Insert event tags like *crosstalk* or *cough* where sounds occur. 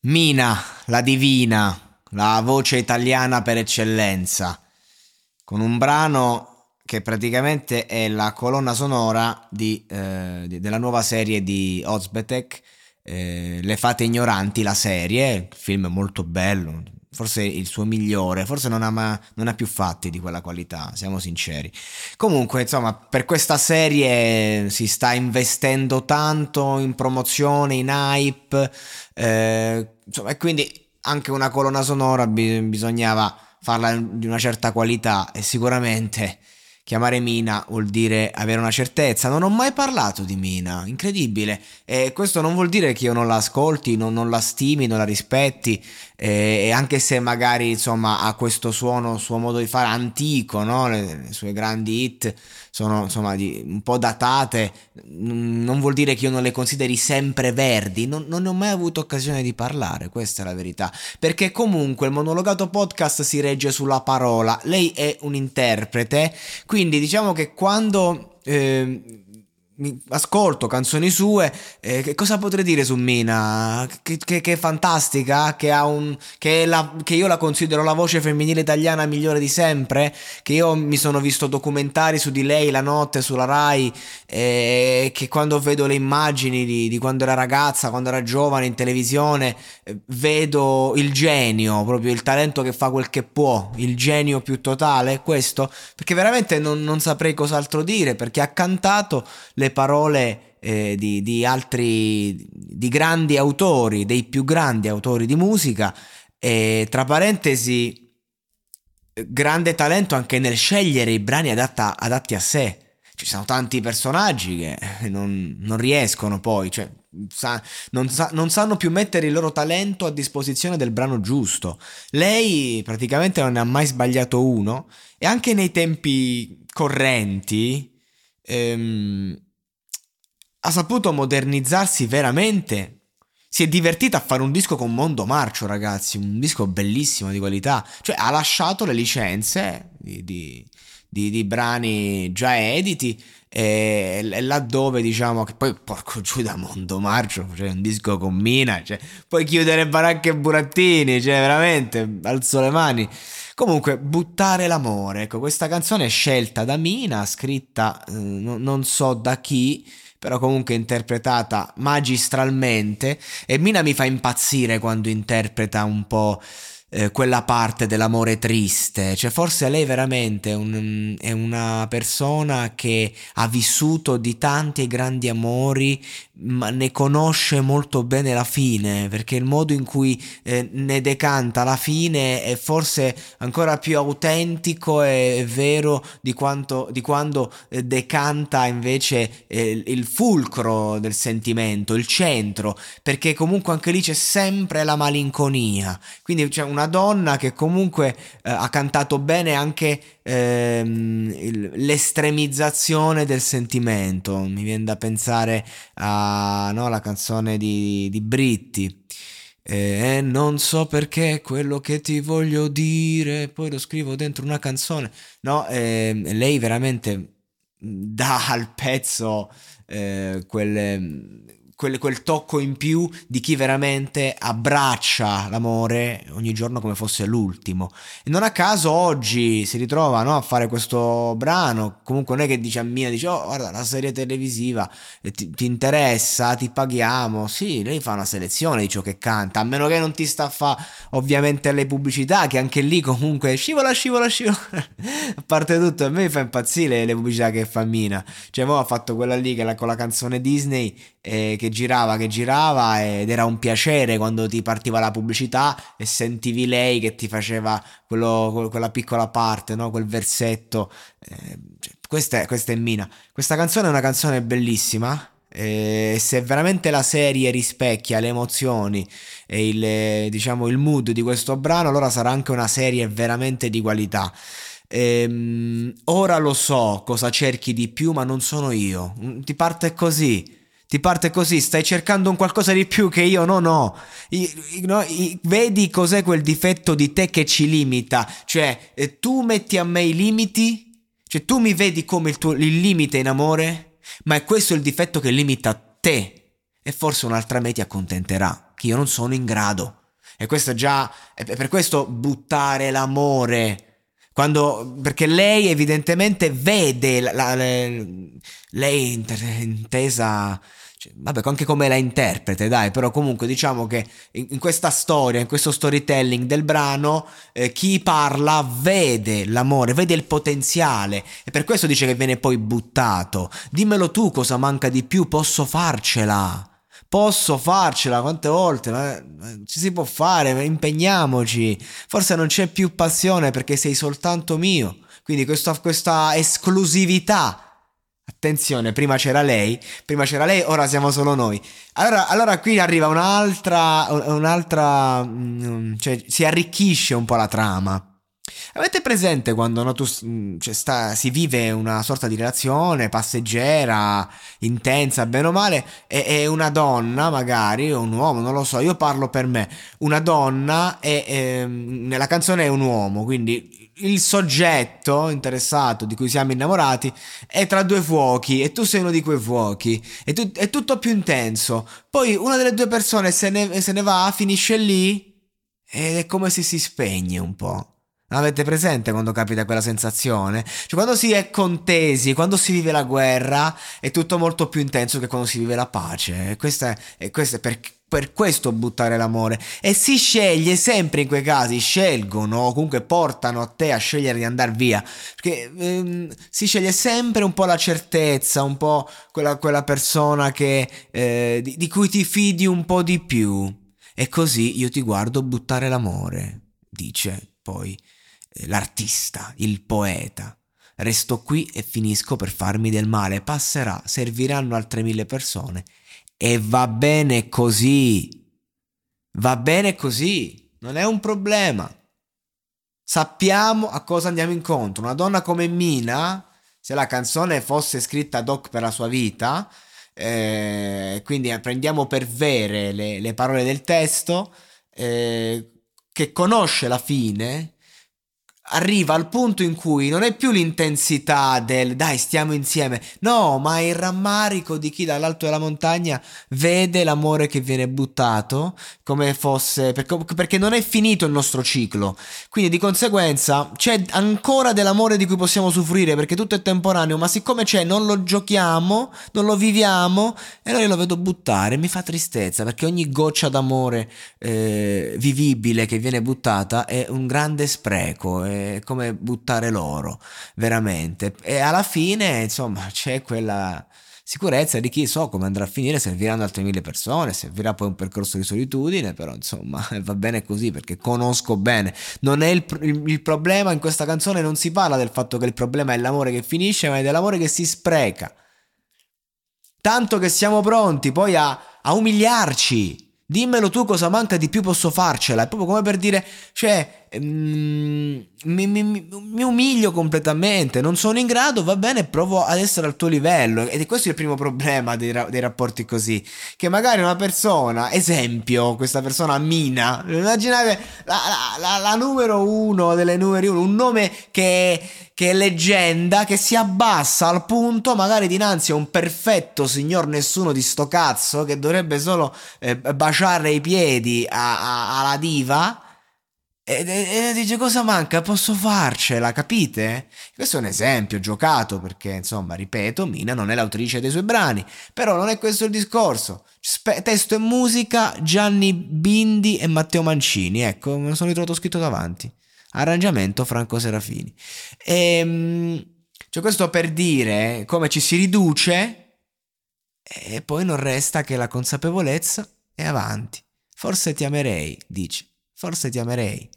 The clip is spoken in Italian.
Mina, la divina, la voce italiana per eccellenza, con un brano che praticamente è la colonna sonora di, eh, di, della nuova serie di Ozbetek, eh, Le fate ignoranti, la serie, film molto bello, forse il suo migliore, forse non ha, ma, non ha più fatti di quella qualità, siamo sinceri. Comunque, insomma, per questa serie si sta investendo tanto in promozione, in hype, eh, insomma, e quindi anche una colonna sonora bi- bisognava farla di una certa qualità e sicuramente Chiamare Mina vuol dire avere una certezza. Non ho mai parlato di Mina, incredibile. E questo non vuol dire che io non la ascolti, non, non la stimi, non la rispetti. E anche se magari insomma ha questo suono, suo modo di fare antico, no? le, le sue grandi hit sono insomma di, un po' datate, non vuol dire che io non le consideri sempre verdi, non, non, ne ho mai avuto occasione di parlare, questa è la verità, perché comunque il monologato podcast si regge sulla parola, lei è un interprete, quindi diciamo che quando... Eh, ascolto canzoni sue, eh, che cosa potrei dire su Mina? Che, che, che è fantastica, che, ha un, che, la, che, io la considero la voce femminile italiana migliore di sempre, che io mi sono visto documentari su di lei la notte sulla Rai, eh, che quando vedo le immagini di, di, quando era ragazza, quando era giovane in televisione, eh, vedo il genio, proprio il talento che fa quel che può, il genio più totale, questo, perché veramente non, non saprei cos'altro dire, perché ha cantato le le parole eh, di, di, altri, di grandi autori, dei più grandi autori di musica, e tra parentesi, grande talento anche nel scegliere i brani adatta, adatti a sé. Ci sono tanti personaggi che *laughs* non, non riescono poi, cioè, sa, non, sa, non, sanno più mettere il loro talento a disposizione del brano giusto. Lei praticamente non ne ha mai sbagliato uno e anche nei tempi correnti ehm, ha saputo modernizzarsi veramente. Si è divertita a fare un disco con Mondo Marcio, ragazzi, un disco bellissimo di qualità. Cioè ha lasciato le licenze di, di, di, di brani già editi e, laddove diciamo che poi porco giù da Mondo Marcio, cioè un disco con Mina, cioè puoi chiudere Baracche e Burattini, cioè veramente alzo le mani. Comunque, buttare l'amore, ecco, questa canzone è scelta da Mina, scritta eh, non so da chi, però comunque interpretata magistralmente e Mina mi fa impazzire quando interpreta un po' eh, quella parte dell'amore triste, cioè forse lei veramente è, un, è una persona che ha vissuto di tanti e grandi amori, ma ne conosce molto bene la fine, perché il modo in cui eh, ne decanta la fine è forse ancora più autentico e vero di, quanto, di quando eh, decanta invece eh, il fulcro del sentimento, il centro, perché comunque anche lì c'è sempre la malinconia, quindi c'è una donna che comunque eh, ha cantato bene anche ehm, il, l'estremizzazione del sentimento, mi viene da pensare a no, canzone di, di Britti. e non so perché quello che ti voglio dire, poi lo scrivo dentro una canzone. No, eh, lei veramente dà al pezzo eh, quelle quel, quel, tocco in più di chi veramente abbraccia l'amore ogni giorno come fosse l'ultimo. E non a caso oggi si ritrova no, a fare questo brano, comunque non è che dice a Mina, dice oh guarda la serie televisiva eh, ti, ti, interessa, ti paghiamo, sì, lei fa una selezione di ciò che canta, a meno che non ti sta a fare ovviamente le pubblicità, che anche lì comunque scivola, scivola, scivola, *laughs* a parte tutto a me fa impazzire le pubblicità che fa Mina, cioè mo ha fatto quella lì che la, con la canzone Disney eh, che girava, che girava ed era un piacere quando ti partiva la pubblicità e sentivi lei che ti faceva quello, quella piccola parte, no? quel versetto. Eh, cioè, questa, è, questa è Mina. Questa canzone è una canzone bellissima. E se veramente la serie rispecchia le emozioni e il, diciamo, il mood di questo brano, allora sarà anche una serie veramente di qualità. Ehm, ora lo so cosa cerchi di più, ma non sono io. Ti parte così ti parte così, stai cercando un qualcosa di più che io non ho. I, no, i, vedi cos'è quel difetto di te che ci limita? Cioè, eh, tu metti a me i limiti? Cioè, tu mi vedi come il, tuo, il limite in amore? Ma è questo il difetto che limita te. E forse un'altra me ti accontenterà, che io non sono in grado. E questo già, è per questo buttare l'amore. Quando, perché lei evidentemente vede la, la, lei intesa cioè, vabbè, anche come la interprete, dai, però comunque diciamo che in, in questa storia, in questo storytelling del brano, eh, chi parla vede l'amore, vede il potenziale e per questo dice che viene poi buttato. Dimmelo tu cosa manca di più, posso farcela. Posso farcela quante volte? Ma ci si può fare, impegniamoci. Forse non c'è più passione perché sei soltanto mio. Quindi questa, questa esclusività Attenzione, prima c'era lei, prima c'era lei, ora siamo solo noi. Allora, allora qui arriva un'altra, un'altra, mm, cioè si arricchisce un po' la trama. Avete presente quando no, tu, mm, cioè, sta, si vive una sorta di relazione passeggera, intensa, bene o male, e, e, una donna, magari, o un uomo, non lo so, io parlo per me, una donna e, ehm, nella canzone è un uomo, quindi il soggetto interessato di cui siamo innamorati è tra due fuochi e tu sei uno di quei fuochi, è, tu, è tutto più intenso. Poi una delle due persone se ne, se ne va, finisce lì ed è come se si spegne un po'. Avete presente quando capita quella sensazione? Cioè quando si è contesi, quando si vive la guerra, è tutto molto più intenso che quando si vive la pace. E questo è, e questo è per, per, questo buttare l'amore. E si sceglie sempre in quei casi, scelgono o comunque portano a te a scegliere di andare via. Perché ehm, si sceglie sempre un po' la certezza, un po' quella, quella persona che, eh, di, di cui ti fidi un po' di più. E così io ti guardo buttare l'amore, dice poi l'artista, il poeta. Resto qui e finisco per farmi del male. Passerà, serviranno altre mille persone. E va bene così. Va bene così. Non è un problema. Sappiamo a cosa andiamo incontro. Una donna come Mina, se la canzone fosse scritta ad hoc per la sua vita, eh, quindi prendiamo per vere le, le parole del testo, eh, che conosce la fine, arriva al punto in cui non è più l'intensità del dai stiamo insieme, no, ma il rammarico di chi dall'alto della montagna vede l'amore che viene buttato come fosse perché non è finito il nostro ciclo. Quindi di conseguenza c'è ancora dell'amore di cui possiamo soffrire perché tutto è temporaneo, ma siccome c'è non lo giochiamo, non lo viviamo e allora io lo vedo buttare, mi fa tristezza perché ogni goccia d'amore eh, vivibile che viene buttata è un grande spreco. È come buttare l'oro, veramente. E alla fine, insomma, c'è quella sicurezza di chi so come andrà a finire, serviranno altre mille persone, servirà poi un percorso di solitudine, però insomma *laughs* va bene così perché conosco bene. Non è il, il, il, problema in questa canzone, non si parla del fatto che il problema è l'amore che finisce, ma è dell'amore che si spreca. Tanto che siamo pronti poi a, a umiliarci. Dimmelo tu cosa manca di più posso farcela. È proprio come per dire, cioè, mi, mi, mi, umilio completamente, non sono in grado, va bene, provo ad essere al tuo livello. Ed è questo il primo problema dei, dei rapporti così. Che magari una persona, esempio, questa persona Mina, immaginate la, la, la, la numero uno delle numeri uno, un nome che, che è leggenda, che si abbassa al punto magari dinanzi a un perfetto signor nessuno di sto cazzo che dovrebbe solo eh, baciare i piedi alla diva e, e, e, dice cosa manca? Posso farcela, capite? Questo è un esempio giocato perché, insomma, ripeto, Mina non è l'autrice dei suoi brani, però non è questo il discorso. Spe- testo e musica Gianni Bindi e Matteo Mancini, ecco, me lo sono ritrovato scritto davanti. Arrangiamento Franco Serafini. E, ehm, cioè questo per dire come ci si riduce e poi non resta che la consapevolezza e avanti. Forse ti amerei, dici. Forse ti amerei